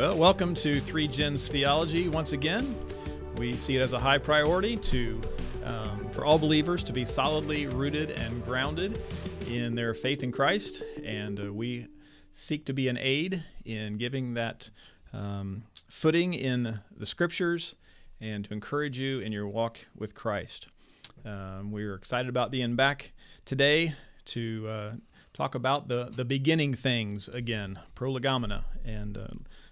Well, welcome to Three Gens Theology once again. We see it as a high priority to um, for all believers to be solidly rooted and grounded in their faith in Christ, and uh, we seek to be an aid in giving that um, footing in the Scriptures and to encourage you in your walk with Christ. Um, we're excited about being back today to uh, talk about the, the beginning things again, prolegomena, and uh,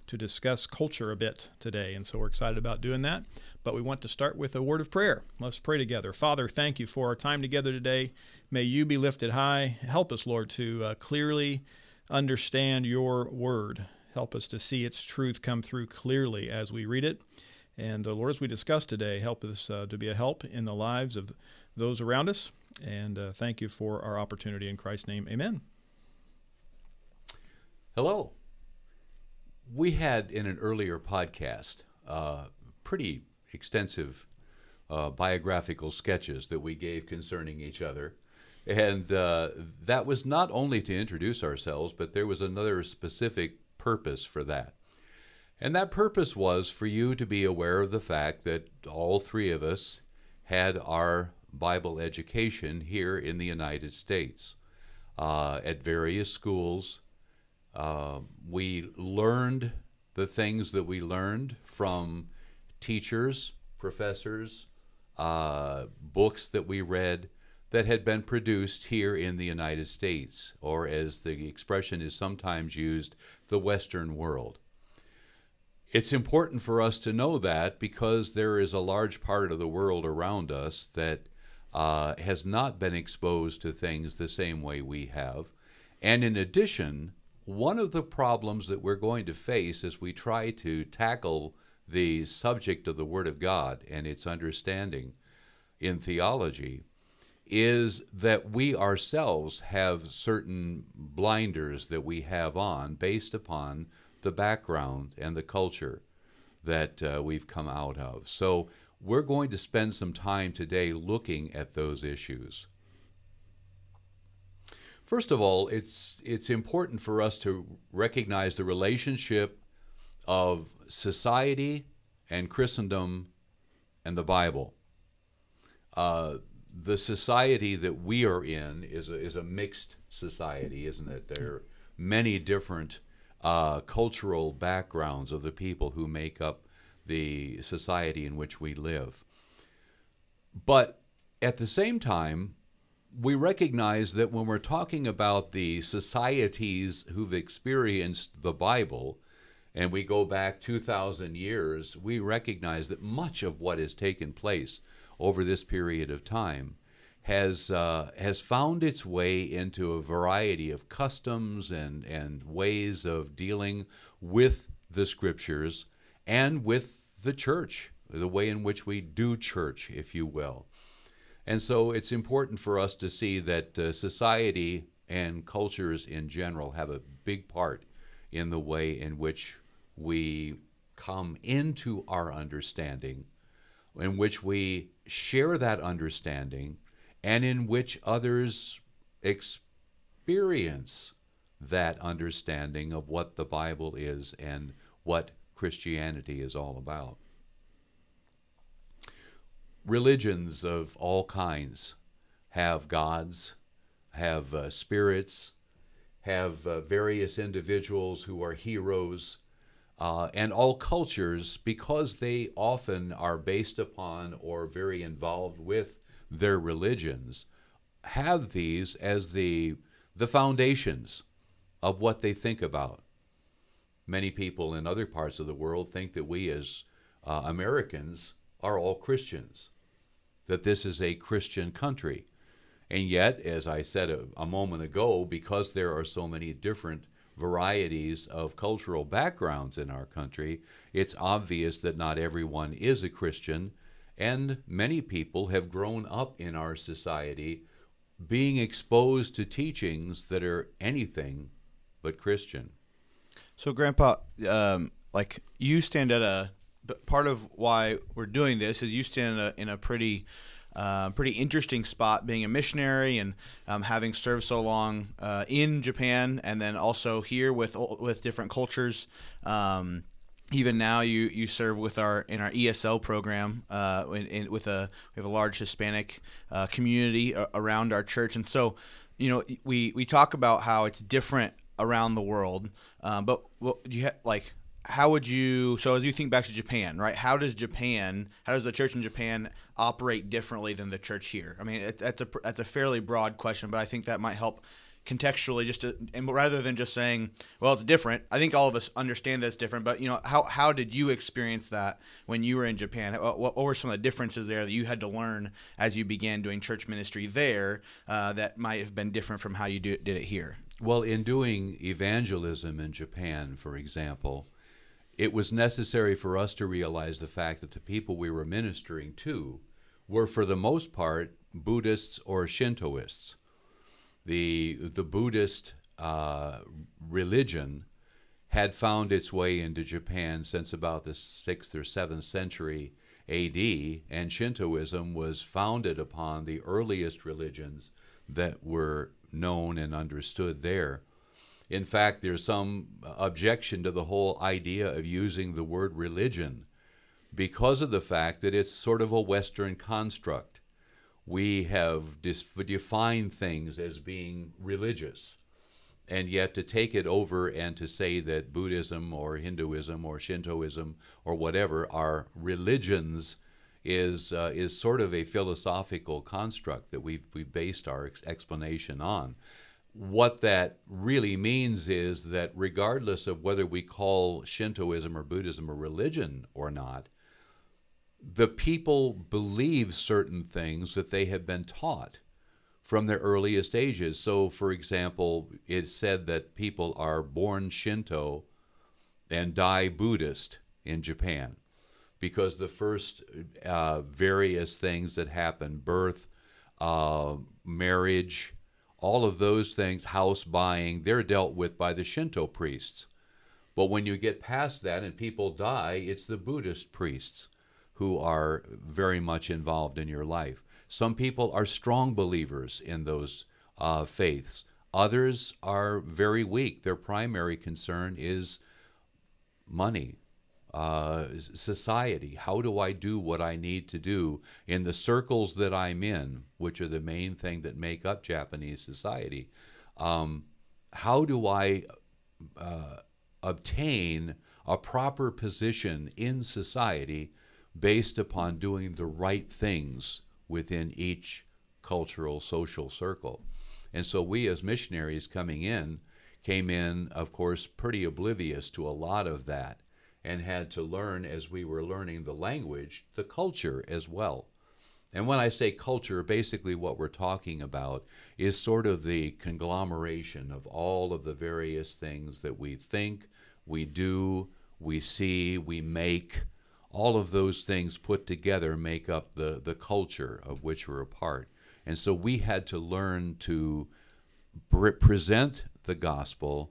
to discuss culture a bit today. And so we're excited about doing that. But we want to start with a word of prayer. Let's pray together. Father, thank you for our time together today. May you be lifted high. Help us, Lord, to uh, clearly understand your word. Help us to see its truth come through clearly as we read it. And uh, Lord, as we discuss today, help us uh, to be a help in the lives of those around us. And uh, thank you for our opportunity in Christ's name. Amen. Hello. We had in an earlier podcast uh, pretty extensive uh, biographical sketches that we gave concerning each other. And uh, that was not only to introduce ourselves, but there was another specific purpose for that. And that purpose was for you to be aware of the fact that all three of us had our Bible education here in the United States uh, at various schools. Uh, we learned the things that we learned from teachers, professors, uh, books that we read that had been produced here in the United States, or as the expression is sometimes used, the Western world. It's important for us to know that because there is a large part of the world around us that uh, has not been exposed to things the same way we have. And in addition, one of the problems that we're going to face as we try to tackle the subject of the Word of God and its understanding in theology is that we ourselves have certain blinders that we have on based upon the background and the culture that uh, we've come out of. So we're going to spend some time today looking at those issues. First of all, it's it's important for us to recognize the relationship of society and Christendom and the Bible. Uh, the society that we are in is a, is a mixed society, isn't it? There are many different uh, cultural backgrounds of the people who make up the society in which we live. But at the same time, we recognize that when we're talking about the societies who've experienced the Bible, and we go back 2,000 years, we recognize that much of what has taken place over this period of time has, uh, has found its way into a variety of customs and, and ways of dealing with the scriptures and with the church, the way in which we do church, if you will. And so it's important for us to see that uh, society and cultures in general have a big part in the way in which we come into our understanding, in which we share that understanding, and in which others experience that understanding of what the Bible is and what Christianity is all about religions of all kinds have gods, have uh, spirits, have uh, various individuals who are heroes, uh, and all cultures, because they often are based upon or very involved with their religions, have these as the, the foundations of what they think about. Many people in other parts of the world think that we as uh, Americans are all Christians that this is a Christian country. And yet, as I said a, a, moment ago, because there are so many different varieties of cultural backgrounds in our country, it's obvious that not everyone is a Christian, and many people have grown up in our society being exposed to teachings that are anything but Christian. So, Grandpa, um, like you stand at a part of why we're doing this is you stand in a, in a pretty uh, pretty interesting spot being a missionary and um, having served so long uh, in Japan and then also here with with different cultures. Um, even now you, you serve with our in our ESL program uh, in, in, with a we have a large Hispanic uh, community around our church and so you know we, we talk about how it's different around the world um, but you ha- like how would you so as you think back to Japan right how does Japan how does the church in Japan operate differently than the church here? I mean it, that's a that's a fairly broad question but I think that might help contextually just to, and rather than just saying well it's different i think all of us understand that it's different but you know how, how did you experience that when you were in japan? What, what were some of the differences there that you had to learn as you began doing church ministry there uh, that might have been different from how you do, did it here? Well in doing evangelism in japan for example it was necessary for us to realize the fact that the people we were ministering to were for the most part buddhists or shintoists the the Buddhist uh, religion had found its way into Japan since about the sixth or seventh century A.D., and Shintoism was founded upon the earliest religions that were known and understood there. In fact, there's some objection to the whole idea of using the word religion because of the fact that it's sort of a Western construct we have defined things as being religious. And yet, to take it over and to say that Buddhism or Hinduism or Shintoism or whatever are religions is, uh, is sort of a philosophical construct that we've, we've based our ex- explanation on. What that really means is that regardless of whether we call Shintoism or Buddhism a religion or not, the people believe certain things that they have been taught from their earliest ages. So, for example, it's said that people are born Shinto and die Buddhist in Japan because the first uh, various things that happen birth, uh, marriage, all of those things, house buying, they're dealt with by the Shinto priests. But when you get past that and people die, it's the Buddhist priests who are very much involved in your life. Some people are strong believers in those uh, faiths. Others are very weak. Their primary concern is money, uh, society. How do I do what I need to do in the circles that I'm in, which are the main thing that make up Japanese society? Um, how do I uh, obtain a proper position in society based upon doing the right things within each cultural social circle. And so we as missionaries coming in came in, of course, pretty oblivious to a lot of that and had to learn as we were learning the language, the culture as well. And when I say culture, basically what we're talking about is sort of the conglomeration of all of the various things that we think, we do, we see, we make, all of those things put together make up the, the culture of which we're a part. And so we had to learn to present the gospel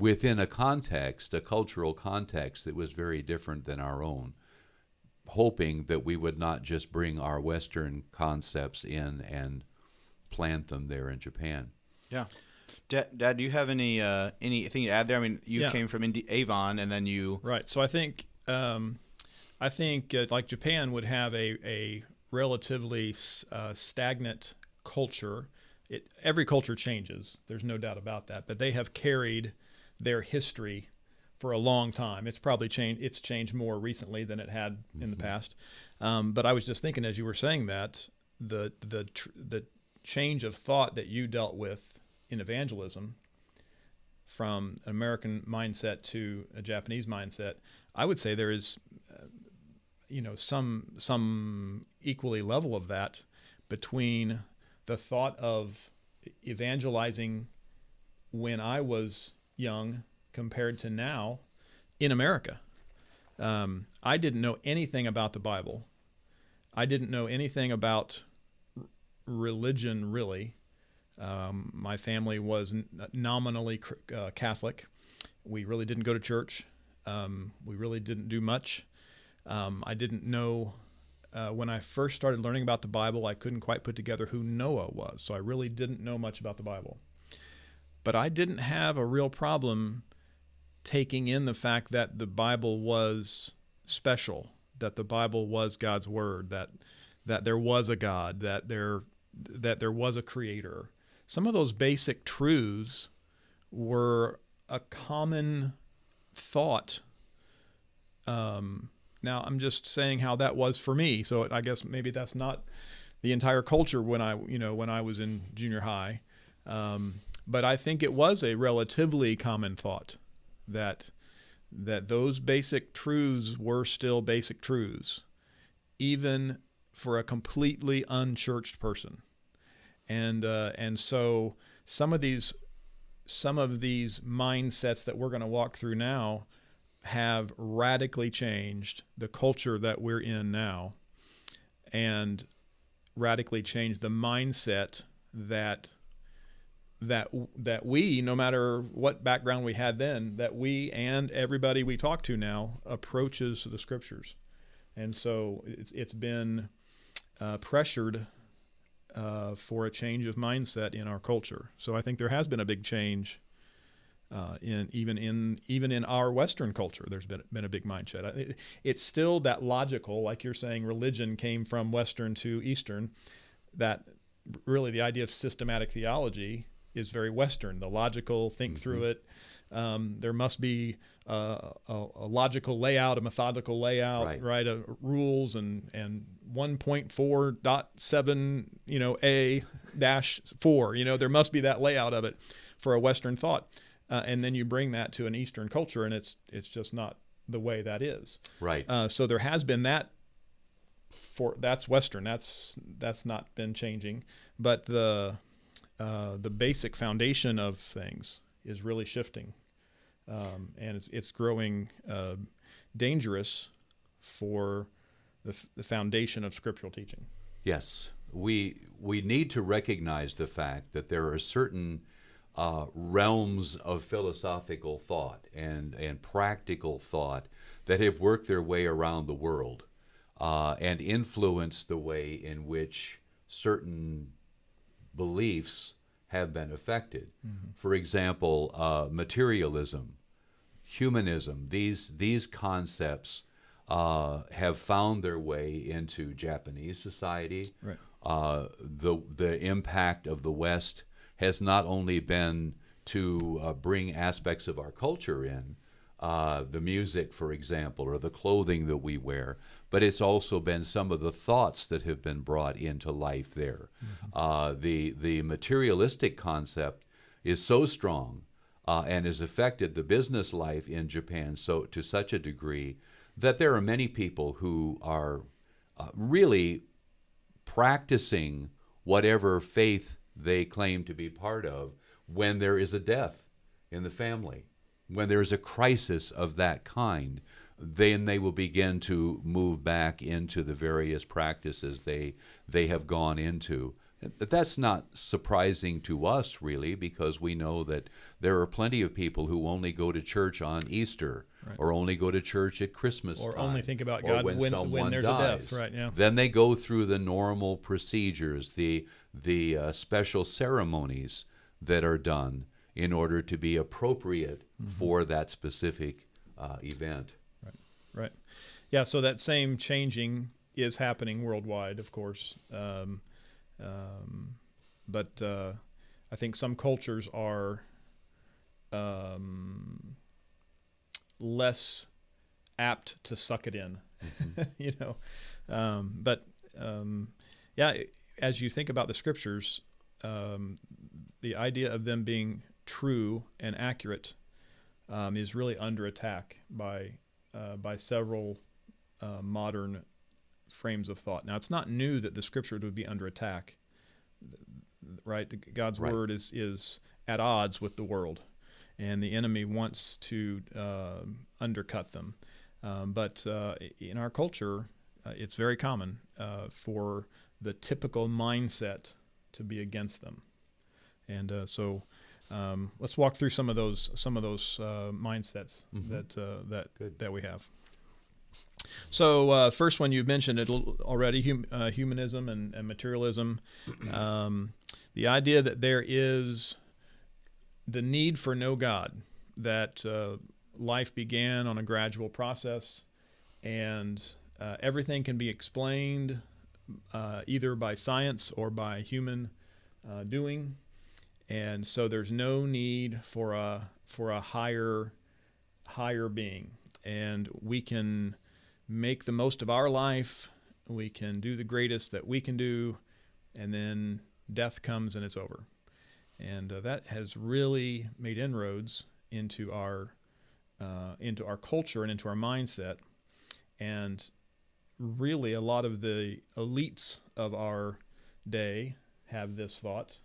within a context, a cultural context that was very different than our own, hoping that we would not just bring our Western concepts in and plant them there in Japan. Yeah. Dad, Dad do you have any uh, anything to add there? I mean, you yeah. came from Indi- Avon, and then you right. So I think um, I think uh, like Japan would have a, a relatively uh, stagnant culture. It, every culture changes. There's no doubt about that. But they have carried their history for a long time. It's probably changed. It's changed more recently than it had mm-hmm. in the mm-hmm. past. Um, but I was just thinking as you were saying that the the tr- the change of thought that you dealt with in evangelism from an American mindset to a Japanese mindset, I would say there is you know some some equally level of that between the thought of evangelizing when I was young compared to now in America. Um, I didn't know anything about the Bible. I didn't know anything about r- religion really. Um, my family was n- nominally uh, Catholic. We really didn't go to church. Um, we really didn't do much. Um, I didn't know uh, when I first started learning about the Bible, I couldn't quite put together who Noah was. So I really didn't know much about the Bible. But I didn't have a real problem taking in the fact that the Bible was special, that the Bible was God's word, that that there was a God, that there that there was a creator. Some of those basic truths were a common thought. Um, now I'm just saying how that was for me. So I guess maybe that's not the entire culture when I you know when I was in junior high. Um, but I think it was a relatively common thought that that those basic truths were still basic truths, even for a completely unchurched person. And uh, and so some of these some of these mindsets that we're going to walk through now have radically changed the culture that we're in now and radically changed the mindset that that that we no matter what background we had then that we and everybody we talk to now approaches the scriptures and so it's it's been uh, pressured uh, for a change of mindset in our culture so I think there has been a big change uh, in even in even in our Western culture, there's been been a big mindset. It, it's still that logical, like you're saying, religion came from Western to Eastern. That really the idea of systematic theology is very Western. The logical, think mm-hmm. through it. Um, there must be a, a, a, logical layout, a methodical layout, right? right uh, rules and and 1.4.7, you know, a dash four. You know, there must be that layout of it for a Western thought uh, and then you bring that to an Eastern culture, and it's it's just not the way that is. Right. Uh, so there has been that. For that's Western. That's that's not been changing, but the uh, the basic foundation of things is really shifting, um, and it's it's growing uh, dangerous for the, f- the foundation of scriptural teaching. Yes, we we need to recognize the fact that there are certain uh, realms of philosophical thought and, and practical thought that have worked their way around the world uh, and influenced the way in which certain beliefs have been affected. Mm-hmm. For example, uh, materialism, humanism, these, these concepts uh, have found their way into Japanese society. Right. Uh, the, the impact of the West has not only been to uh, bring aspects of our culture in, uh, the music, for example, or the clothing that we wear, but it's also been some of the thoughts that have been brought into life there. Mm-hmm. Uh, the the materialistic concept is so strong uh, and has affected the business life in Japan so to such a degree that there are many people who are uh, really practicing whatever faith they claim to be part of when there is a death in the family, when there is a crisis of that kind. Then they will begin to move back into the various practices they they have gone into. That's not surprising to us, really, because we know that there are plenty of people who only go to church on Easter right. or only go to church at Christmas or time, only think about God when, when, when there's dies. a death. Right. Yeah. Then they go through the normal procedures, the the uh, special ceremonies that are done in order to be appropriate mm-hmm. for that specific uh, event. Right. Right. Yeah. So that same changing is happening worldwide, of course. Um, um, but uh, I think some cultures are um, less apt to suck it in, mm-hmm. you know. Um, but um, yeah, as you think about the scriptures, um, the idea of them being true and accurate um, is really under attack by uh, by several uh, modern frames of thought. Now, it's not new that the scripture would be under attack, right? God's right. word is is at odds with the world, and the enemy wants to uh, undercut them. Um, but uh, in our culture, uh, it's very common uh, for the typical mindset to be against them, and uh, so. Um, let's walk through some of those some of those uh, mindsets mm-hmm. that that Good. that we have. So uh, first one you mentioned it already, hum, uh, humanism and, and materialism. Um, the idea that there is the need for no God, that uh, life began on a gradual process, and uh, everything can be explained uh, either by science or by human uh, doing, and so there's no need for a for a higher higher being, and we can make the most of our life. We can do the greatest that we can do, and then death comes and it's over. And uh, that has really made inroads into our uh, into our culture and into our mindset. And really, a lot of the elites of our day have this thought.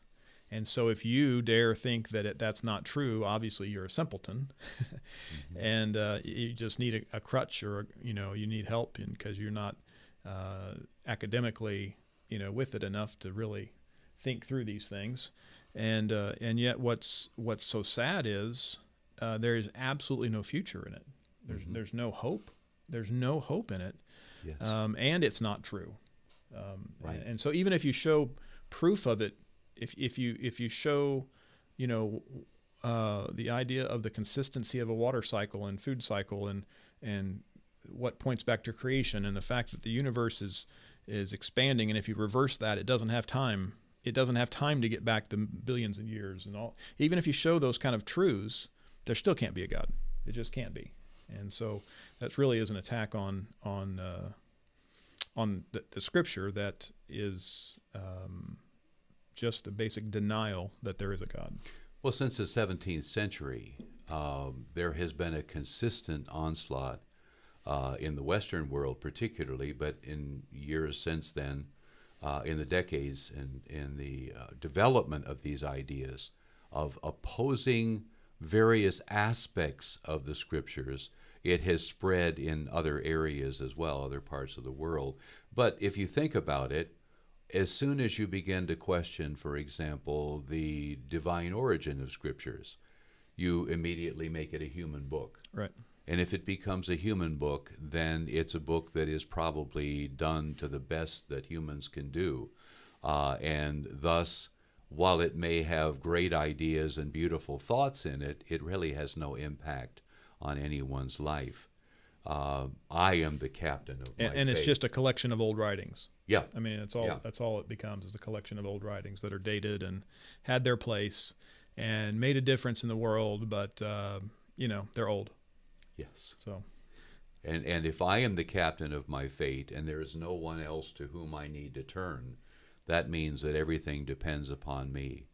And so, if you dare think that it, that's not true, obviously you're a simpleton, mm-hmm. and uh, you just need a, a, crutch or a, you know you need help because you're not uh, academically you know with it enough to really think through these things. And uh, and yet, what's what's so sad is uh, there is absolutely no future in it. There's mm-hmm. there's no hope. There's no hope in it, yes. um, and it's not true. Um, right. and, and so even if you show proof of it, if if you if you show, you know, uh, the idea of the consistency of a water cycle and food cycle and and what points back to creation and the fact that the universe is is expanding and if you reverse that it doesn't have time it doesn't have time to get back the billions of years and all. Even if you show those kind of truths, there still can't be a God. It just can't be. And so that really is an attack on on uh, on the, the, Scripture that is um, just the basic denial that there is a God. Well, since the 17th century, um, there has been a consistent onslaught uh, in the Western world, particularly, but in years since then, uh, in the decades in, in the uh, development of these ideas of opposing various aspects of the scriptures. It has spread in other areas as well, other parts of the world. But if you think about it, as soon as you begin to question, for example, the divine origin of scriptures, you immediately make it a human book. Right. And if it becomes a human book, then it's a book that is probably done to the best that humans can do. Uh, and thus, while it may have great ideas and beautiful thoughts in it, it really has no impact on anyone's life. Uh, I am the captain of and, and it's just a collection of old writings. Yeah, I mean that's all. Yeah. That's all it becomes is a collection of old writings that are dated and had their place and made a difference in the world, but uh, you know they're old. Yes. So. And, and if I am the captain of my fate and there is no one else to whom I need to turn, that means that everything depends upon me,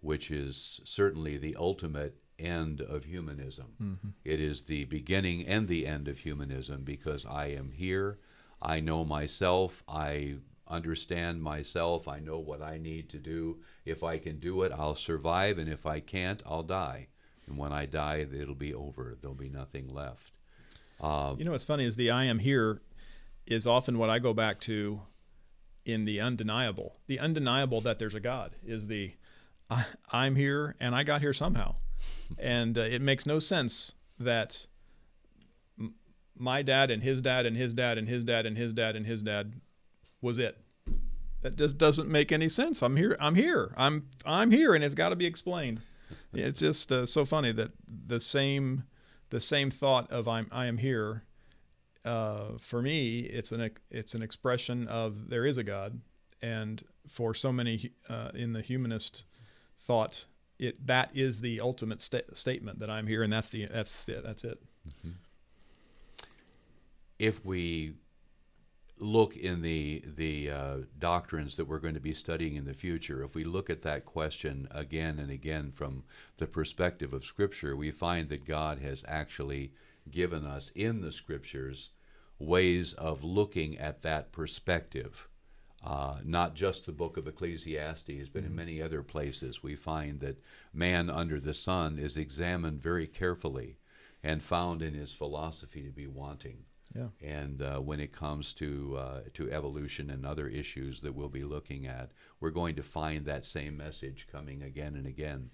which is certainly the ultimate end of humanism. Mm-hmm. It is the beginning and the end of humanism because I am here, I know myself, I understand myself, I know what I need to do. If I can do it, I'll survive, and if I can't, I'll die. And when I die, it'll be over. There'll be nothing left. Uh, you know what's funny is the I am here is often what I go back to in the undeniable. The undeniable that there's a God is the I, am here and I got here somehow. and uh, it makes no sense that my dad and his dad and his dad and his dad and his dad and his dad was it. That just doesn't make any sense. I'm here. I'm here. I'm I'm here, and it's got to be explained it's just uh, so funny that the same the same thought of I'm I am here. Uh, for me, it's an it's an expression of there is a God, and for so many uh, in the humanist thought, it that is the ultimate sta- statement that I'm here, and that's the that's the, that's it. Mm-hmm. If we look in the the uh, doctrines that we're going to be studying in the future, if we look at that question again and again from the perspective of Scripture, we find that God has actually given us in the Scriptures ways of looking at that perspective. Uh, not just the book of Ecclesiastes, but in mm-hmm. many other places, we find that man under the sun is examined very carefully and found in his philosophy to be wanting. Yeah. And uh, when it comes to uh, to evolution and other issues that we'll be looking at, we're going to find that same message coming again and again.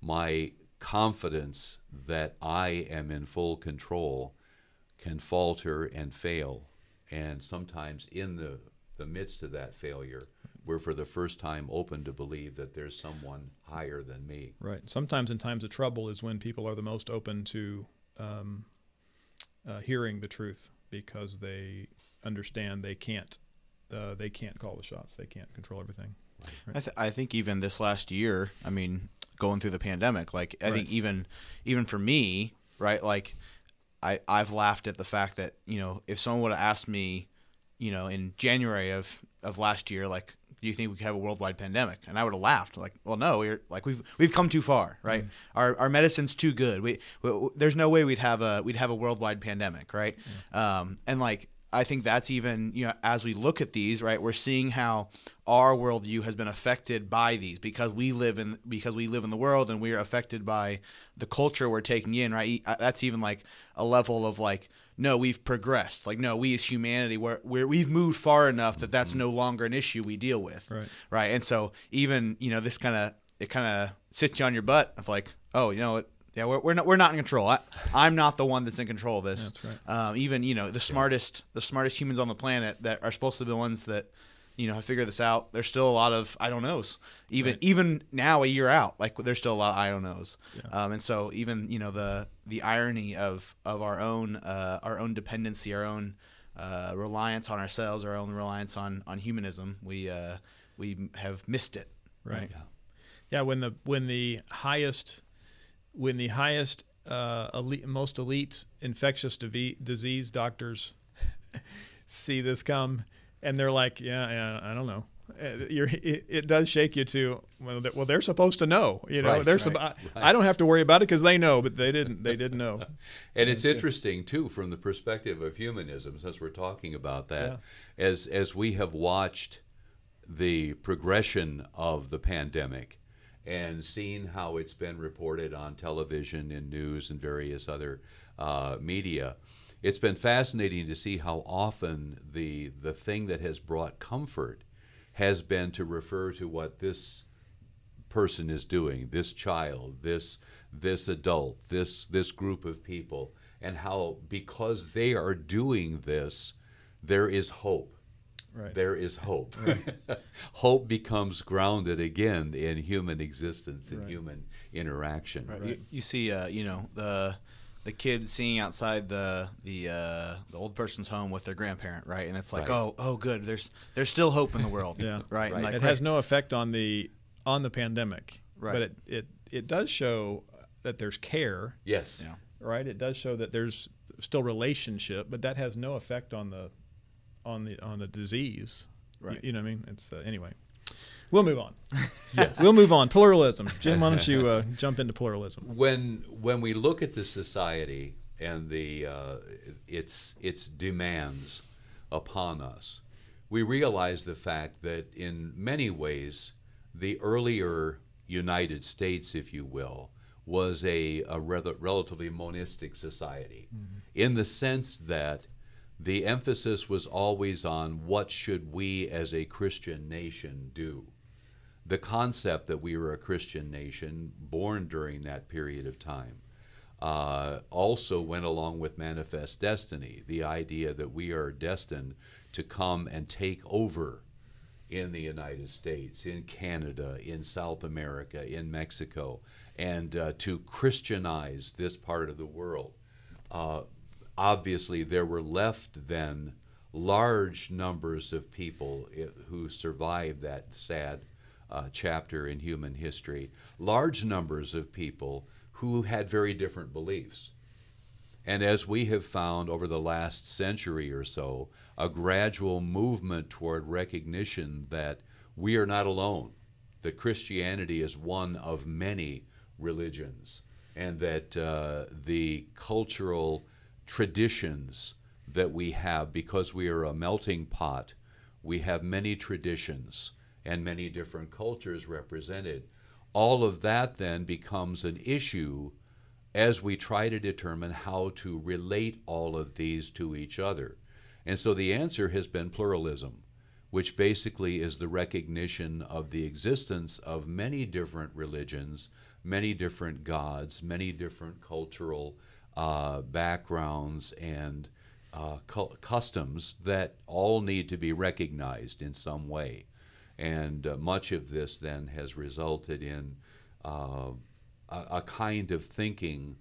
My confidence that I am in full control can falter and fail, and sometimes in the the midst of that failure, we're for the first time open to believe that there's someone higher than me. Right. Sometimes in times of trouble is when people are the most open to um, uh, hearing the truth because they understand they can't uh, they can't call the shots. They can't control everything. I, th- I think even this last year, I mean, going through the pandemic, like I Right. think even even for me, right? Like I I've laughed at the fact that you know if someone would have asked me, you know, in January of of last year, like. Do you think we could have a worldwide pandemic? And I would have laughed, like, "Well, no, we're like we've we've come too far, right? Our, our medicine's too good. We, we there's no way we'd have a we'd have a worldwide pandemic, right? Um, and like I think that's even you know as we look at these, right, we're seeing how our worldview has been affected by these because we live in because we live in the world and we are affected by the culture we're taking in, right? Uh, That's even like a level of like no, we've progressed. Like no, we as humanity we're, we're we've moved far enough that that's no longer an issue we deal with, Right. right? And so even you know this kind of it kind of sits you on your butt of like oh you know what. Yeah, we're, we're not we're not in control. I, I'm not the one that's in control of this. That's right. Um, even you know the smartest the smartest humans on the planet that are supposed to be the ones that you know have figured this out. There's still a lot of I don't knows. Even even now a year out, like there's still a lot of I don't knows. Um, and so even you know the the irony of of our own uh, our own dependency, our own uh, reliance on ourselves, our own reliance on on humanism, we uh, we have missed it. Right. Yeah, when the when the highest when the highest uh, elite, most elite infectious disease doctors see this come, and they're like, "Yeah, yeah I don't know." Uh, You're, it, it does shake you to well, well, they're supposed to know, you know. Right, they're right, I, right. I don't have to worry about it because they know, but they didn't. They didn't know. And it's interesting too, from the perspective of humanism, since we're talking about that, as as we have watched the progression of the pandemic and seen how it's been reported on television and news and various other uh, media, it's been fascinating to see how often the the thing that has brought comfort has been to refer to what this person is doing this child this this adult this this group of people and how because they are doing this there is hope Right. there is hope hope becomes grounded again in human existence and human interaction You, you see, uh, you know, the the kids seeing outside the the uh, the old person's home with their grandparent, right? And it's like, Right. oh, oh, good. There's there's still hope in the world, Yeah. right? And Right. like, it has no effect on the on the pandemic, Right. but it, it it does show that there's care yes Yeah. right? It does show that there's still relationship, but that has no effect on the on the on the disease. You- Right. You, know what I mean? It's uh, anyway. We'll move on. yes We'll move on. Pluralism. Jim, why don't you uh, jump into pluralism? when when we look at the society and the uh, its its demands upon us, we realize the fact that in many ways the earlier United States, if you will, was a, a rather, relatively monistic society, in the sense that the emphasis was always on what should we as a Christian nation do the concept that we were a Christian nation born during that period of time uh, also went along with manifest destiny, the idea that we are destined to come and take over in the United States, in Canada, in South America, in Mexico, and uh, to Christianize this part of the world. Uh, obviously, there were left then large numbers of people who survived that sad uh, chapter in human history, large numbers of people who had very different beliefs. And as we have found over the last century or so, a gradual movement toward recognition that we are not alone, that Christianity is one of many religions, and that uh, the cultural traditions that we have, because we are a melting pot, we have many traditions and many different cultures represented. All of that then becomes an issue as we try to determine how to relate all of these to each other. And so the answer has been pluralism, which basically is the recognition of the existence of many different religions, many different gods, many different cultural uh, backgrounds and uh, cu- customs that all need to be recognized in some way. And uh, much of this then has resulted in uh, a, a kind of thinking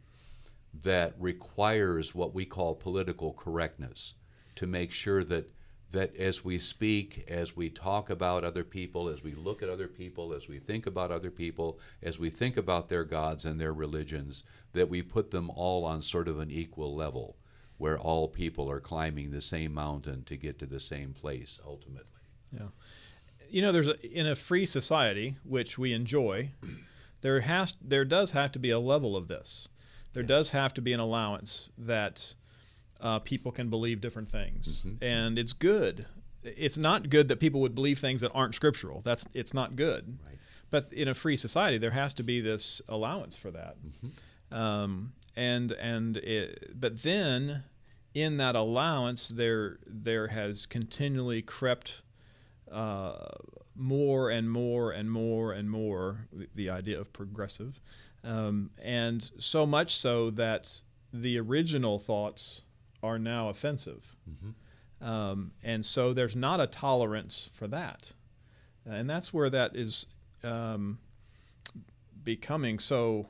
that requires what we call political correctness to make sure that that as we speak, as we talk about other people, as we look at other people, as we think about other people, as we think about their gods and their religions, that we put them all on sort of an equal level where all people are climbing the same mountain to get to the same place ultimately. Yeah. You know, there's a, in a free society, which we enjoy, there has there does have to be a level of this. There does have to be an allowance that uh, people can believe different things, Mm-hmm. and it's good. It's not good that people would believe things that aren't scriptural. That's it's not good. Right. But in a free society, there has to be this allowance for that. Mm-hmm. Um, and and it, but then in that allowance, there there has continually crept uh, more and more and more and more the, the idea of progressive, um, and so much so that the original thoughts are now offensive, um, and so there's not a tolerance for that, and that's where that is um, becoming so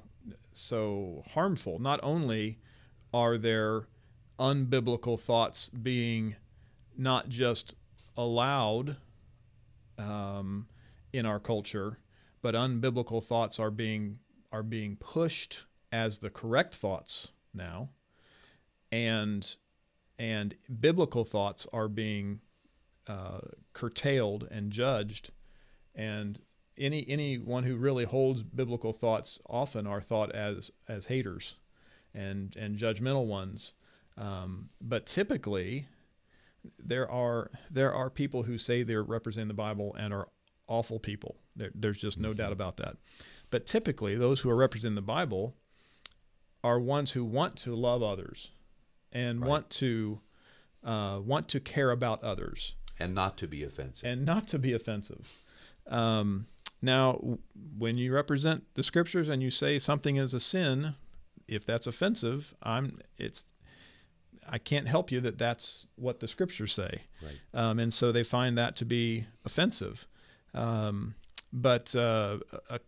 so harmful. Not only are there unbiblical thoughts being not just allowed um, in our culture, but unbiblical thoughts are being are being pushed as the correct thoughts now, and and biblical thoughts are being uh, curtailed and judged, and any anyone who really holds biblical thoughts often are thought as as haters and and judgmental ones. Um, but typically, there are there are people who say they're representing the Bible and are awful people. There, there's just no doubt about that. But typically, those who are representing the Bible are ones who want to love others and Right. want to uh, want to care about others And not to be offensive. and not to be offensive. Um, now, when you represent the scriptures and you say something is a sin, if that's offensive, I'm it's I can't help you that that's what the scriptures say, Right. um, and so they find that to be offensive. Um, but uh, a,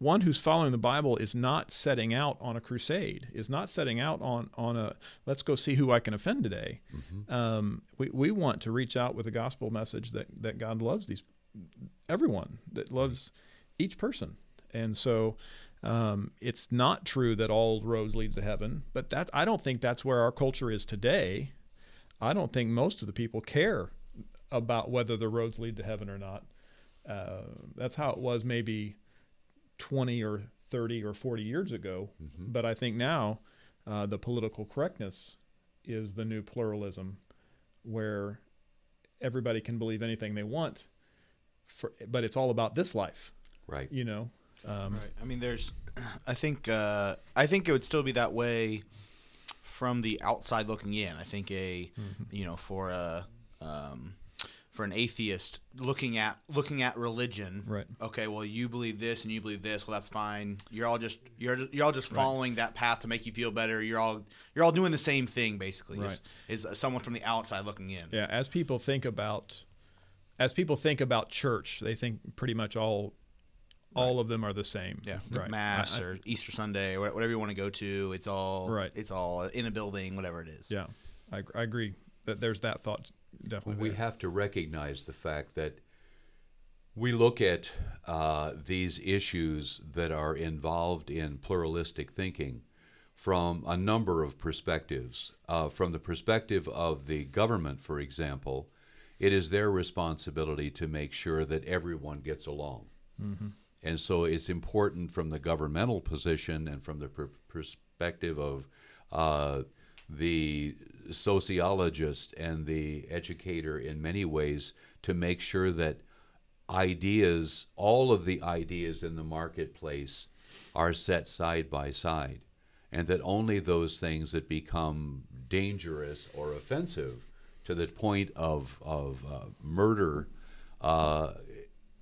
one who's following the Bible is not setting out on a crusade, is not setting out on on a let's go see who I can offend today. Um, we we want to reach out with a gospel message that that God loves these everyone, that loves each person, and so. Um, it's not true that all roads lead to heaven, but that I don't think that's where our culture is today. I don't think most of the people care about whether the roads lead to heaven or not. Uh, that's how it was maybe 20 or 30 or 40 years ago. But I think now uh, the political correctness is the new pluralism where everybody can believe anything they want, for, but it's all about this life, Right. you know? Um, Right. I mean, there's. I think. Uh, I think it would still be that way from the outside looking in. I think a, you know, for a, um, for an atheist looking at looking at religion. Right. Okay. Well, you believe this and you believe this. Well, that's fine. You're all just you're just, you're all just following that path to make you feel better. You're all you're all doing the same thing basically. Right. Is, is someone from the outside looking in. Yeah, as people think about as people think about church, they think pretty much all all of them are the same. Yeah, right. Mass I- I- or Easter Sunday or whatever you want to go to. It's all Right. It's all in a building, whatever it is. yeah, I, I agree that there's that thought definitely. we there. have to recognize the fact that we look at uh, these issues that are involved in pluralistic thinking from a number of perspectives. Uh, from the perspective of the government, for example, it is their responsibility to make sure that everyone gets along. And so it's important from the governmental position and from the per- perspective of uh, the sociologist and the educator in many ways to make sure that ideas, all of the ideas in the marketplace, are set side by side, and that only those things that become dangerous or offensive to the point of, of uh, murder uh,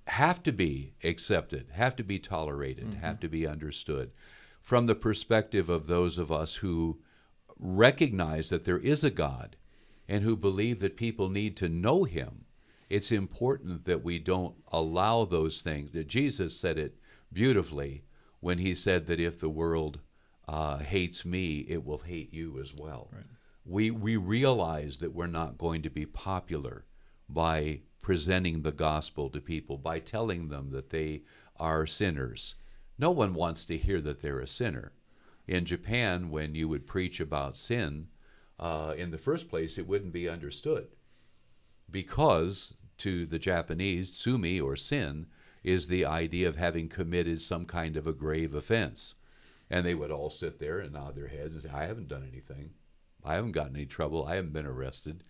have to be accepted, have to be tolerated, have to be understood from the perspective of those of us who recognize that there is a God and who believe that people need to know him. It's important that we don't allow those things. That Jesus said it beautifully when he said that if the world uh, hates me, it will hate you as well. Right. We we realize that we're not going to be popular by presenting the gospel to people by telling them that they are sinners. No one wants to hear that they're a sinner. In Japan, when you would preach about sin, uh, in the first place, it wouldn't be understood because to the Japanese, tsumi or sin is the idea of having committed some kind of a grave offense. And they would all sit there and nod their heads and say, I haven't done anything. I haven't gotten any trouble. I haven't been arrested.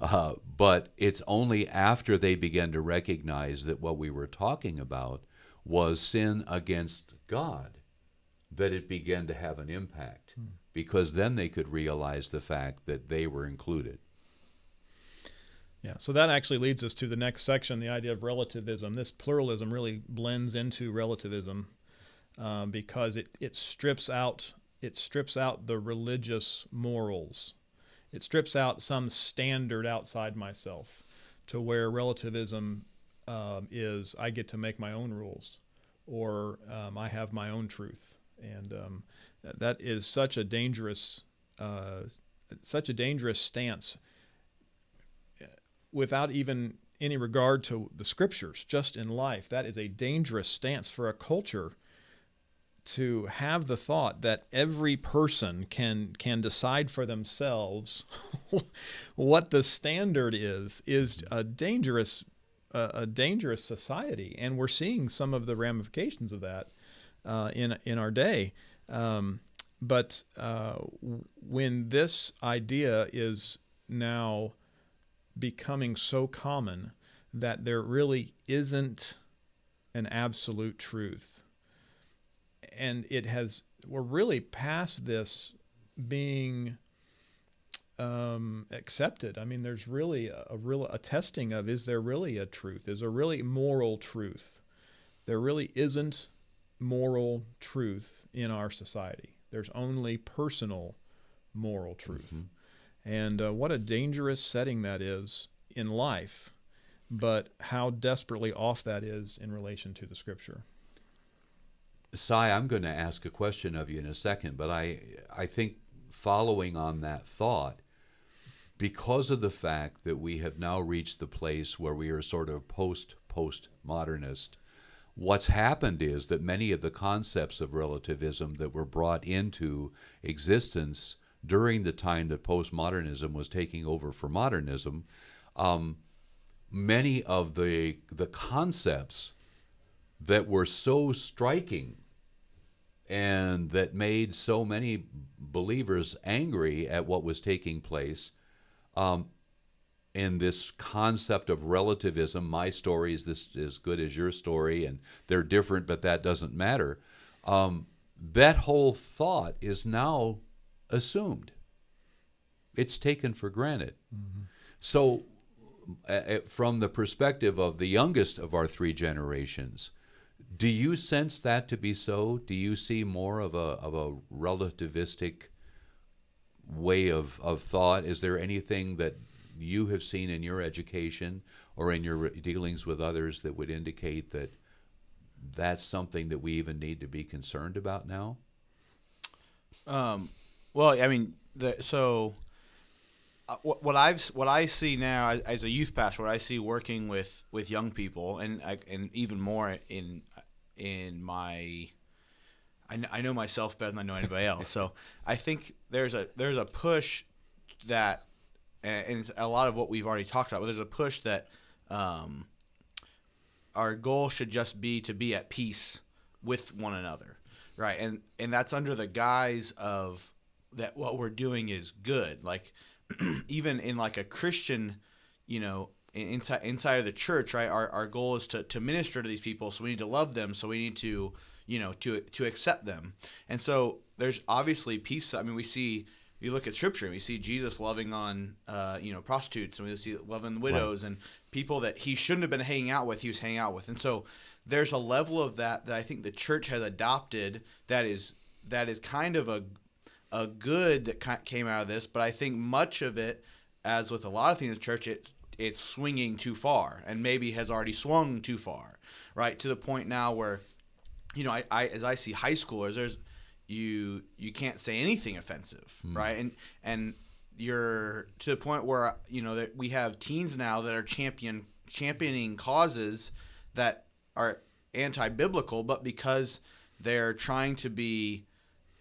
Uh, but it's only after they began to recognize that what we were talking about was sin against God that it began to have an impact. Hmm. Because then they could realize the fact that they were included. Yeah, so that actually leads us to the next section the idea of relativism. This pluralism really blends into relativism um, because it, it strips out it strips out the religious morals. It strips out some standard outside myself to where relativism um, is I get to make my own rules or um, I have my own truth. And um, that is such a dangerous, uh, such a dangerous stance without even any regard to the scriptures, just in life. That is a dangerous stance for a culture to have the thought that every person can can decide for themselves what the standard is is a dangerous uh, a dangerous society, and we're seeing some of the ramifications of that uh, in in our day. Um, but uh, when this idea is now becoming so common that there really isn't an absolute truth. And it has, we're really past this being um, accepted. I mean, there's really a, a real a testing of is there really a truth? Is there really moral truth? There really isn't moral truth in our society. There's only personal moral truth. Mm-hmm. And uh, what a dangerous setting that is in life, but how desperately off that is in relation to the scripture. Cy, I'm going to ask a question of you in a second, but I, I think following on that thought, because of the fact that we have now reached the place where we are sort of post postmodernist, what's happened is that many of the concepts of relativism that were brought into existence during the time that postmodernism was taking over for modernism, um, many of the the concepts that were so striking and that made so many believers angry at what was taking place um, in this concept of relativism my story is this as good as your story and they're different but that doesn't matter um, that whole thought is now assumed. It's taken for granted. Mm-hmm. So, uh, from the perspective of the youngest of our three generations, do you sense that to be so? Do you see more of a, of a relativistic way of, of thought? Is there anything that you have seen in your education or in your dealings with others that would indicate that that's something that we even need to be concerned about now? Um, well, I mean, the, so uh, what, what I've what I see now as, as, a youth pastor, what I see working with, with young people, and and even more in in my, I, I know myself better than I know anybody else. so I think there's a there's a push that, and a lot of what we've already talked about. But there's a push that um, our goal should just be to be at peace with one another, right? And and that's under the guise of that what we're doing is good. Like even in like a Christian, you know, inside inside of the church, right? Our, our goal is to, to minister to these people, so we need to love them, so we need to you know to to accept them. And so there's obviously peace. I mean, we see you look at scripture and we see Jesus loving on uh, you know prostitutes and we see loving widows right. and people that he shouldn't have been hanging out with he was hanging out with and so there's a level of that that I think the church has adopted that is that is kind of a a good that came out of this, but I think much of it, as with a lot of things in the church, it's it's swinging too far and maybe has already swung too far, right? To the point now where, you know, I, I as I see high schoolers, there's you you can't say anything offensive, right? And and you're to the point where you know that we have teens now that are champion championing causes that are anti-biblical, but because they're trying to be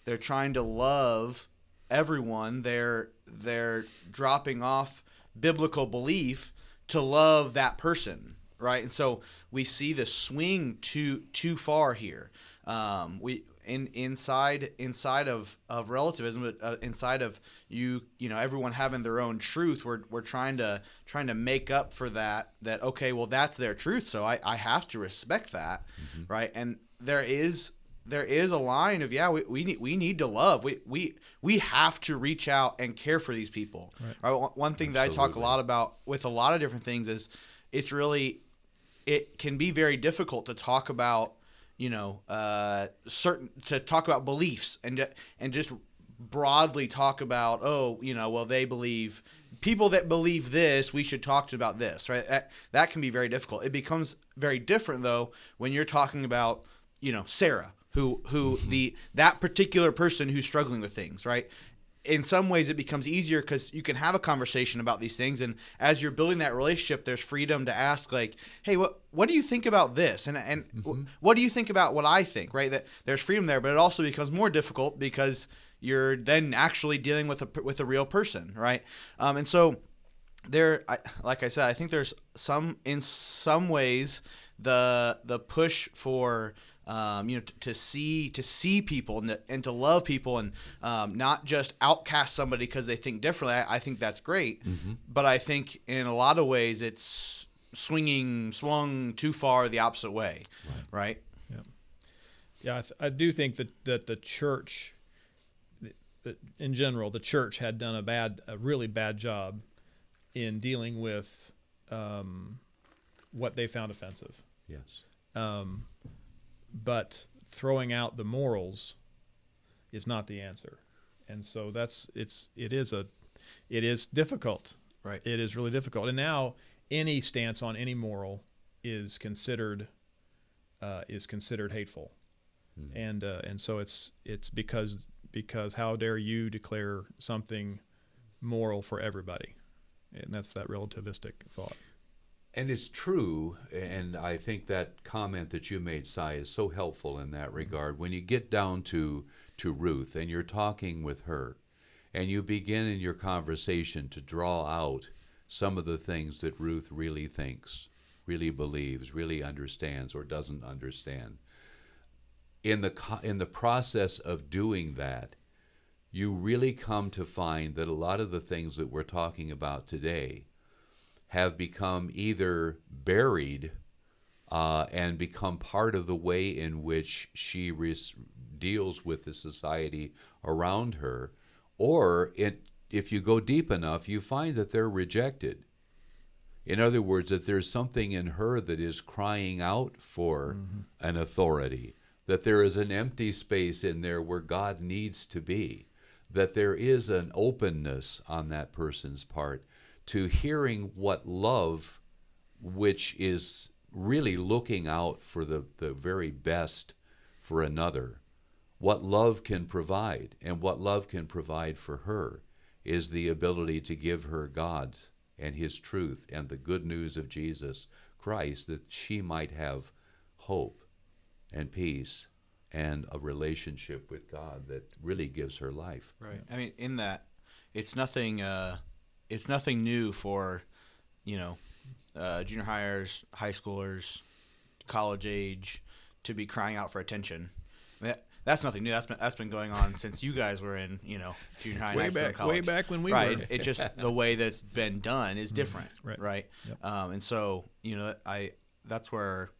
they're trying to love everyone, they're they're dropping off biblical belief to love that person, right? And so we see the swing too too far here. Um, we in inside inside of, of relativism, but uh, inside of you you know everyone having their own truth. We're, we're trying to trying to make up for that. That okay, well that's their truth, so I, I have to respect that, right? And there is there is a line of yeah we, we need we need to love we we we have to reach out and care for these people right, One- one thing that i talk a lot about with a lot of different things is it's really it can be very difficult to talk about you know uh, certain to talk about beliefs and and just broadly talk about oh you know well they believe people that believe this we should talk about this right? That, that can be very difficult. It becomes very different though when you're talking about you know sarah who who the that particular person who's struggling with things right in some ways it becomes easier because you can have a conversation about these things and as you're building that relationship there's freedom to ask like hey what what do you think about this? And and Mm-hmm. what do you think about what i think right? That there's freedom there but it also becomes more difficult because you're then actually dealing with a with a real person right? Um, and so there I, like i said i think there's some in some ways the the push for um, you know t- to see to see people and to, and to love people and um, not just outcast somebody because they think differently. I, I think that's great. But i think in a lot of ways it's swinging swung too far the opposite way right, Yeah, I, th- I do think that, that the church, in general, the church had done a bad, a really bad job in dealing with um, what they found offensive. Yes. Um, but throwing out the morals is not the answer, and so that's it's it is a it is difficult. Right. It is really difficult, and now any stance on any moral is considered uh, is considered hateful, and uh, and so it's it's because because how dare you declare something moral for everybody, and that's that relativistic thought. And it's true, and I think that comment that you made, Cy, is so helpful in that mm-hmm. regard. When you get down to to Ruth and you're talking with her, and you begin in your conversation to draw out some of the things that Ruth really thinks, really believes, really understands, or doesn't understand. In the co- in the process of doing that, you really come to find that a lot of the things that we're talking about today have become either buried uh, and become part of the way in which she res- deals with the society around her, or it, if you go deep enough, you find that they're rejected. In other words, that there's something in her that is crying out for an authority, that there is an empty space in there where God needs to be, that there is an openness on that person's part to hearing what love, which is really looking out for the, the very best for another, what love can provide, and what love can provide for her is the ability to give her God and His truth and the good news of Jesus Christ that she might have hope and peace and a relationship with God that really gives her life. Right. I mean, in that, it's nothing. Uh, it's nothing new for, you know, uh, junior hires, high schoolers, college age, to be crying out for attention. That, that's nothing new. That's been that's been going on since you guys were in, you know, junior high, Way high back- way back when we right. were. It, it just the way that's been done is different. Right. Right. Yep. Um, and so you know, I that's where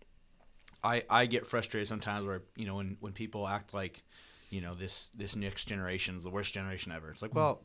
I I get frustrated sometimes where you know when when people act like you know this this next generation is the worst generation ever. It's like well.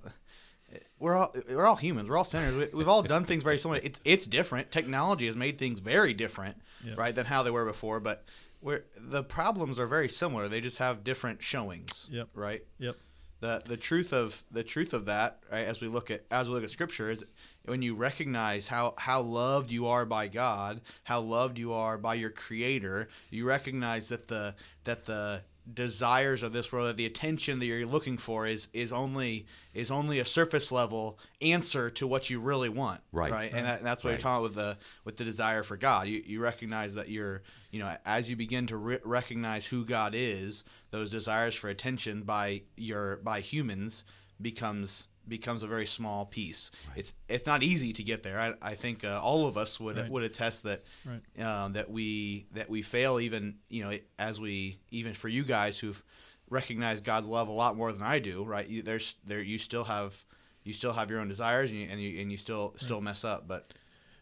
We're all we're all humans. We're all sinners. We, we've all done things very similar. It's it's different. Technology has made things very different, right, than how they were before. But we're, the problems are very similar. They just have different showings, Yep. right? Yep. the the truth of the truth of that right as we look at as we look at scripture is when you recognize how how loved you are by God how loved you are by your creator you recognize that the that the desires of this world, that the attention that you're looking for is is only is only a surface level answer to what you really want. Right. Right. And, that, and that's what Right. you're talking with the with the desire for God. You you recognize that you're you know as you begin to re- recognize who God is, those desires for attention by your by humans becomes becomes a very small piece. It's it's not easy to get there. I, I think uh, all of us would Right. would attest that Right. uh, that we that we fail even you know as we even for you guys who've recognized God's love a lot more than I do. Right? You, there's there you still have you still have your own desires and you and you, and you still still mess up. But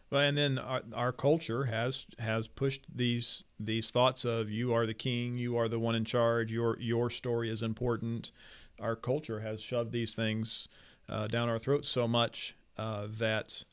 Well, and then our, our culture has has pushed these these thoughts of you are the king, you are the one in charge, your your story is important. Our culture has shoved these things uh, down our throats so much uh, that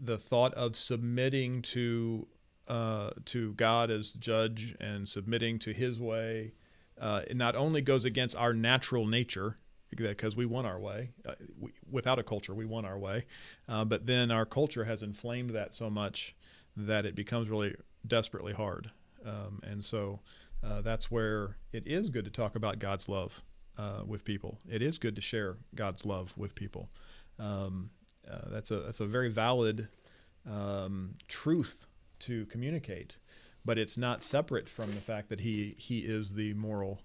the thought of submitting to uh, to God as judge and submitting to His way uh, not only goes against our natural nature because we want our way uh, we, without a culture we want our way uh, but then our culture has inflamed that so much that it becomes really desperately hard. Um, and so that's where it is good to talk about God's love uh, with people it is good to share God's love with people um, uh, that's a that's a very valid um, truth to communicate, but it's not separate from the fact that he he is the moral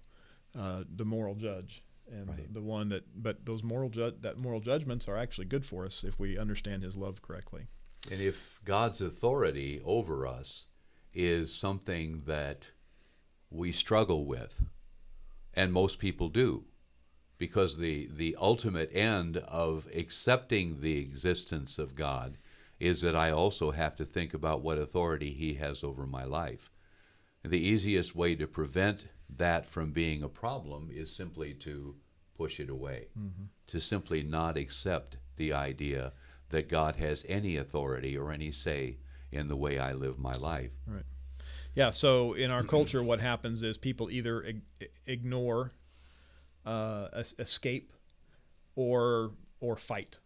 uh, the moral judge and Right. the, the one that but those moral ju- that moral judgments are actually good for us if we understand his love correctly. And if God's authority over us is something that we struggle with, and most people do, because the, the ultimate end of accepting the existence of God is that I also have to think about what authority He has over my life. The easiest way to prevent that from being a problem is simply to push it away, mm-hmm. to simply not accept the idea that God has any authority or any say in the way I live my life. Right. Yeah. So in our culture, what happens is people either ig- ignore, uh, es- escape, or or fight,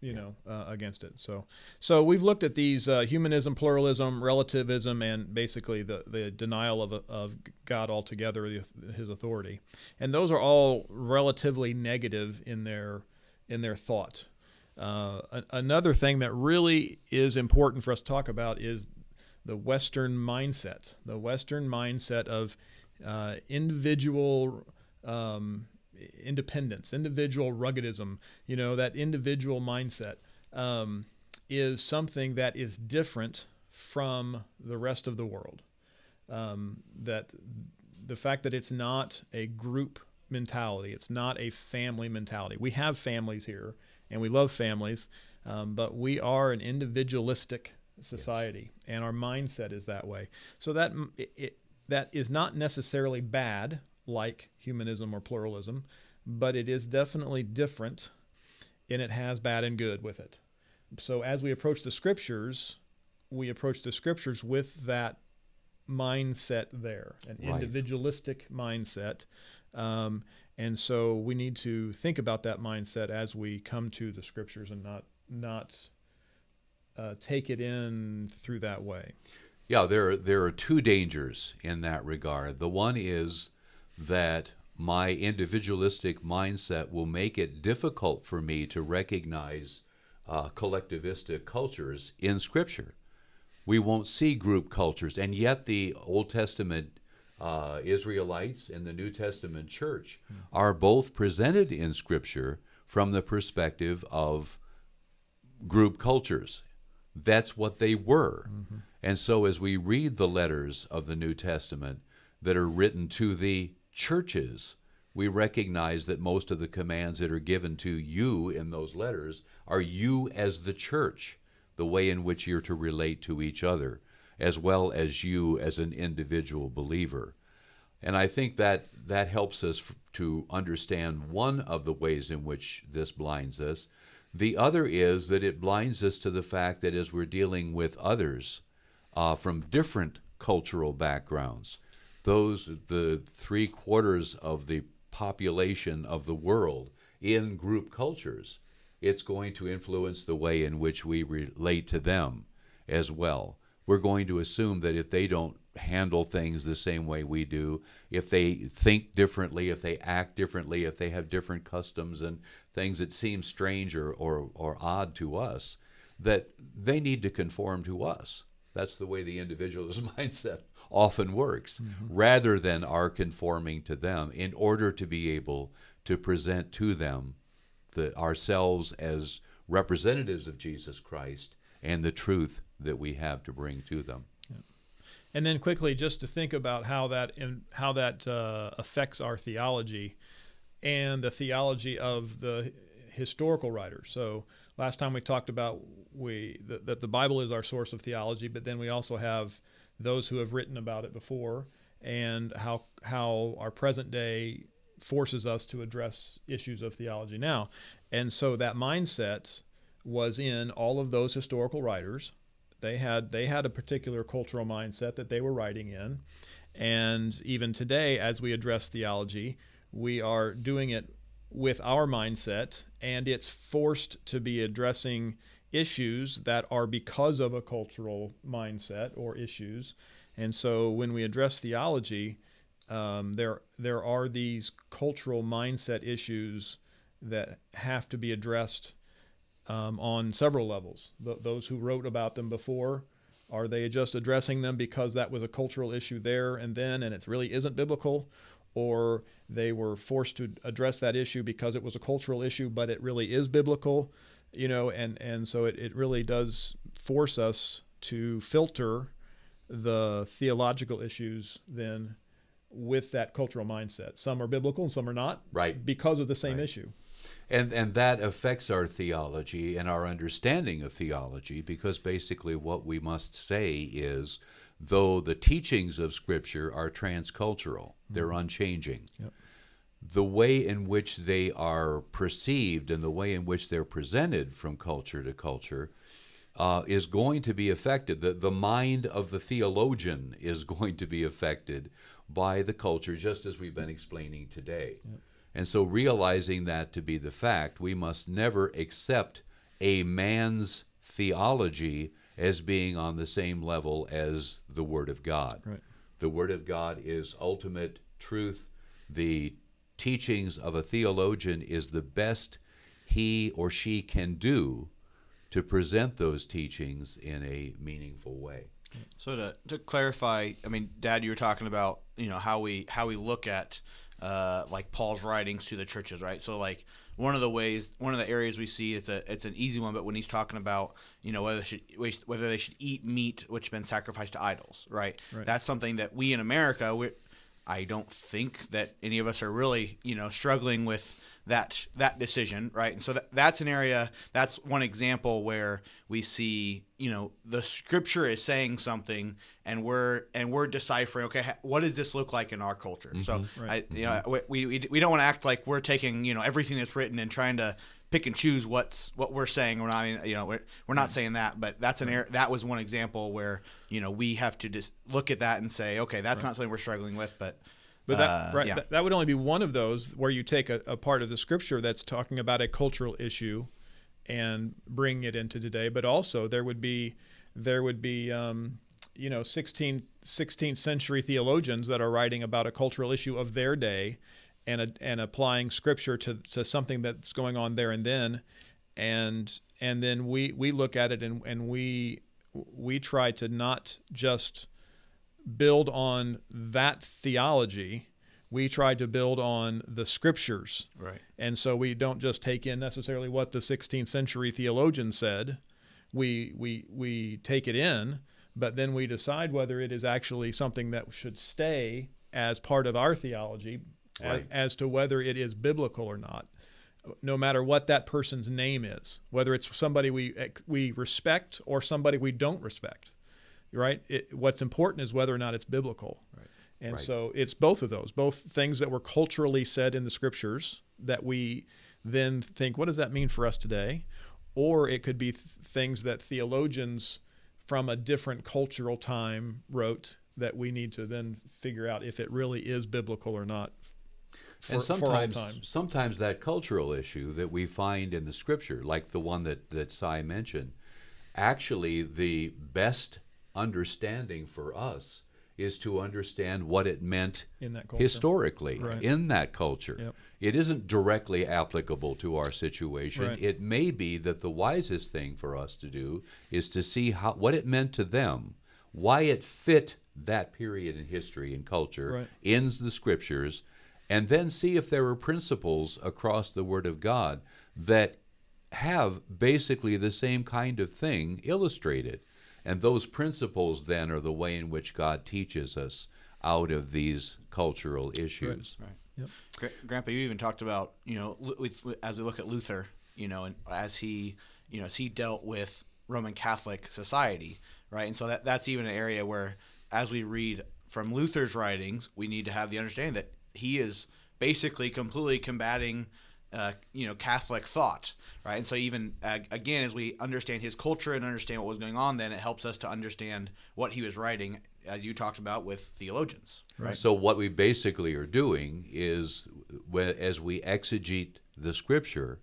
you know, uh, against it. So so we've looked at these uh, humanism, pluralism, relativism, and basically the the denial of of God altogether, the, His authority, and those are all relatively negative in their in their thought. Uh, another thing that really is important for us to talk about is the Western mindset, the Western mindset of uh, individual um, independence, individual ruggedism, you know, that individual mindset um, is something that is different from the rest of the world. Um, that the fact that it's not a group mentality, it's not a family mentality. We have families here and we love families, um, but we are an individualistic society and our mindset is that way. So that it, it, that is not necessarily bad like humanism or pluralism, but it is definitely different and it has bad and good with it. So as we approach the scriptures, we approach the scriptures with that mindset there, an Right. individualistic mindset. Um, and so we need to think about that mindset as we come to the scriptures and not not uh, take it in through that way. Yeah, there are, there are two dangers in that regard. The one is that my individualistic mindset will make it difficult for me to recognize uh, collectivistic cultures in Scripture. We won't see group cultures, and yet the Old Testament uh, Israelites and the New Testament church are both presented in Scripture from the perspective of group cultures. That's what they were. Mm-hmm. And so, as we read the letters of the New Testament that are written to the churches, we recognize that most of the commands that are given to you in those letters are you as the church, the way in which you're to relate to each other, as well as you as an individual believer. And I think that that helps us f- to understand one of the ways in which this blinds us. The other is that it blinds us to the fact that as we're dealing with others uh, from different cultural backgrounds, those the three quarters of the population of the world in group cultures, it's going to influence the way in which we relate to them as well. We're going to assume that if they don't handle things the same way we do, if they think differently, if they act differently, if they have different customs and things that seem strange or, or, or odd to us, that they need to conform to us. That's the way the individualist mindset often works, mm-hmm. rather than our conforming to them in order to be able to present to them the, ourselves as representatives of Jesus Christ and the truth that we have to bring to them. And then quickly, just to think about how that in, how that uh, affects our theology and the theology of the historical writers. So last time we talked about we that, that the Bible is our source of theology, but then we also have those who have written about it before, and how how our present day forces us to address issues of theology now. And so that mindset was in all of those historical writers they had they had a particular cultural mindset that they were writing in, and even today, as we address theology, we are doing it with our mindset, and it's forced to be addressing issues that are because of a cultural mindset or issues. And so, when we address theology, um, there there are these cultural mindset issues that have to be addressed um, on several levels. Th- those who wrote about them before, are they just addressing them because that was a cultural issue there and then and it really isn't biblical? Or they were forced to address that issue because it was a cultural issue, but it really is biblical, you know, and, and so it, it really does force us to filter the theological issues then with that cultural mindset. Some are biblical and some are not, right? Because of the same right. issue. And, and that affects our theology and our understanding of theology because basically what we must say is though the teachings of Scripture are transcultural, mm-hmm. they're unchanging. Yep. The way in which they are perceived and the way in which they're presented from culture to culture uh, is going to be affected. The, the mind of the theologian is going to be affected by the culture, just as we've been explaining today. Yep. And so, realizing that to be the fact, we must never accept a man's theology as being on the same level as the Word of God. Right. The Word of God is ultimate truth. The teachings of a theologian is the best he or she can do to present those teachings in a meaningful way. So to, to clarify, I mean, Dad, you were talking about you know how we how we look at uh, like Paul's writings to the churches, right? So like one of the ways, one of the areas we see it's a it's an easy one, but when he's talking about you know whether they should whether they should eat meat which has been sacrificed to idols, right? right. That's something that we in America, we, I don't think that any of us are really you know struggling with that that decision, right? And so that, that's an area that's one example where we see, you know, the scripture is saying something, and we're and we're deciphering, okay, what does this look like in our culture? Mm-hmm. So, right. I, you know, we, we, we don't want to act like we're taking you know everything that's written and trying to pick and choose what's what we're saying. We're not, you know, we're, we're not saying that, but that's an air, that was one example where you know we have to just look at that and say, okay, that's right. not something we're struggling with, but but that, uh, right, yeah. that, that, would only be one of those where you take a, a, part of the scripture that's talking about a cultural issue and bring it into today. But also there would be there would be um, you know 16th, 16th century theologians that are writing about a cultural issue of their day and a, and applying scripture to, to something that's going on there and then and and then we we look at it and, and we we try to not just build on that theology. We try to build on the scriptures. Right. And so we don't just take in necessarily what the 16th century theologian said. We, we, we take it in, but then we decide whether it is actually something that should stay as part of our theology right. as, as to whether it is biblical or not no matter what that person's name is, whether it's somebody we we respect or somebody we don't respect right? It, what's important is whether or not it's biblical. Right. And right. so it's both of those, both things that were culturally said in the scriptures that we then think, what does that mean for us today? Or it could be th- things that theologians from a different cultural time wrote that we need to then figure out if it really is biblical or not. For, and sometimes, sometimes that cultural issue that we find in the scripture, like the one that that Cy mentioned, actually the best understanding for us is to understand what it meant In that culture. historically Right. in that culture. Yep. It isn't directly applicable to our situation. Right. It may be that the wisest thing for us to do is to see how what it meant to them, why it fit that period in history and culture Right. in the scriptures, and then see if there are principles across the Word of God that have basically the same kind of thing illustrated. And those principles then are the way in which God teaches us out of these cultural issues. Right. Yep. Grandpa, you even talked about you know as we look at Luther, you know, and as he you know as he dealt with Roman Catholic society, right? And so that that's even an area where, as we read from Luther's writings, we need to have the understanding that he is basically completely combating. Uh, you know Catholic thought, right? And so even uh, again, as we understand his culture and understand what was going on, then it helps us to understand what he was writing, as you talked about with theologians, right? So what we basically are doing is, as we exegete the scripture,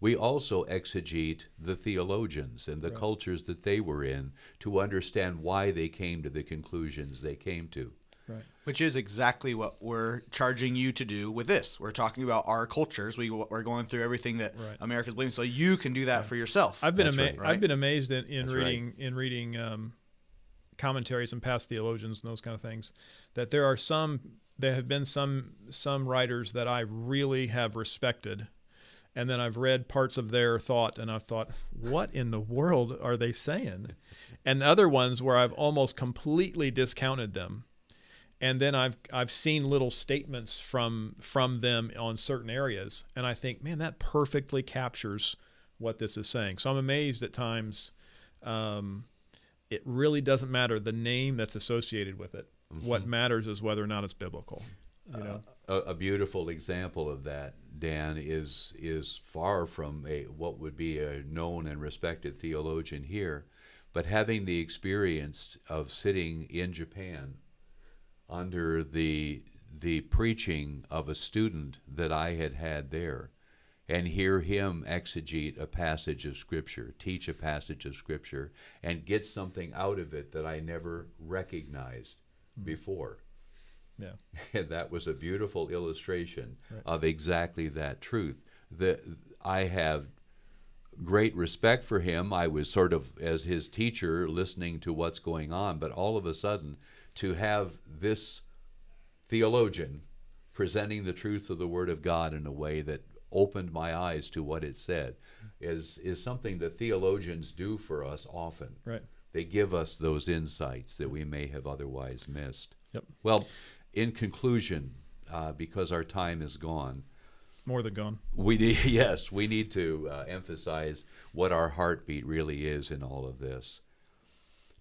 we also exegete the theologians and the cultures that they were in to understand why they came to the conclusions they came to. Right. Which is exactly what we're charging you to do with this. We're talking about our cultures. We, we're going through everything that Right. America's believing, so you can do that for yourself. I've been That's ama- right. Right. I've been amazed in, in That's right. reading in reading um, commentaries and past theologians and those kind of things that there are some there have been some some writers that I really have respected and then I've read parts of their thought and I've thought what in the world are they saying and other ones where I've almost completely discounted them and then I've I've seen little statements from from them on certain areas, and I think, man, that perfectly captures what this is saying. So I'm amazed at times. Um, it really doesn't matter the name that's associated with it. What matters is whether or not it's biblical. You know, A, a beautiful example of that, Dan, is is far from a what would be a known and respected theologian here, but having the experience of sitting in Japan under the the preaching of a student that I had had there, and hear him exegete a passage of Scripture, teach a passage of Scripture, and get something out of it that I never recognized hmm. before. yeah, And that was a beautiful illustration of exactly that truth. That I have great respect for him. I was sort of as his teacher listening to what's going on, but all of a sudden to have this theologian presenting the truth of the word of God in a way that opened my eyes to what it said is is something that theologians do for us often. right. They give us those insights that we may have otherwise missed. Yep. Well, in conclusion, uh, because our time is gone, More than gone. we need yes, we need to uh, emphasize what our heartbeat really is in all of this.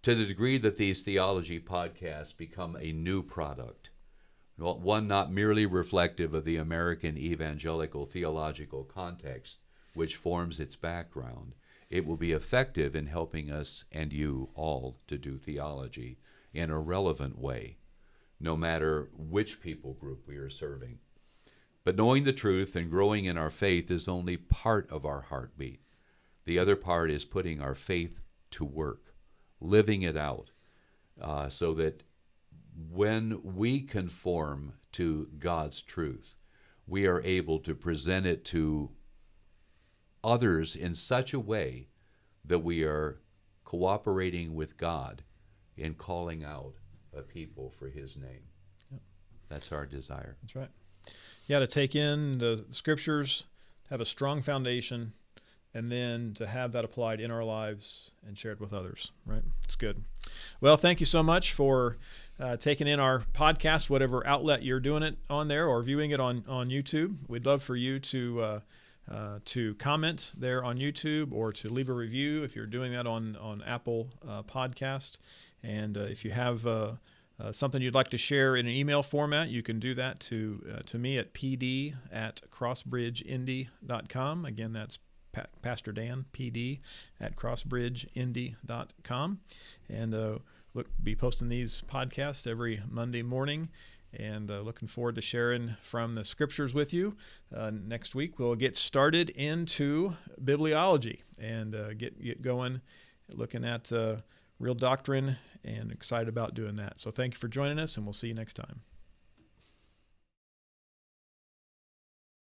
To the degree that these theology podcasts become a new product, one not merely reflective of the American evangelical theological context, which forms its background, it will be effective in helping us and you all to do theology in a relevant way, no matter which people group we are serving. But knowing the truth and growing in our faith is only part of our heartbeat. The other part is putting our faith to work, living it out, uh, so that when we conform to God's truth, we are able to present it to others in such a way that we are cooperating with God in calling out a people for His name. That's our desire. That's right. Yeah, to take in the scriptures, have a strong foundation, and then to have that applied in our lives and shared with others. Right? It's good. Well, thank you so much for uh, taking in our podcast, whatever outlet you're doing it on there or viewing it on on YouTube. We'd love for you to. Uh, uh, to comment there on YouTube or to leave a review if you're doing that on on Apple uh, Podcast, and uh, if you have uh, uh, something you'd like to share in an email format, you can do that to uh, to me at pd at crossbridgeindy.com. Again, that's pa- Pastor Dan, pd at crossbridgeindy.com. And uh, look, be posting these podcasts every Monday morning. And uh, looking forward to sharing from the scriptures with you. Uh, next week, we'll get started into bibliology and uh, get, get going, looking at uh, real doctrine and excited about doing that. So thank you for joining us, and we'll see you next time.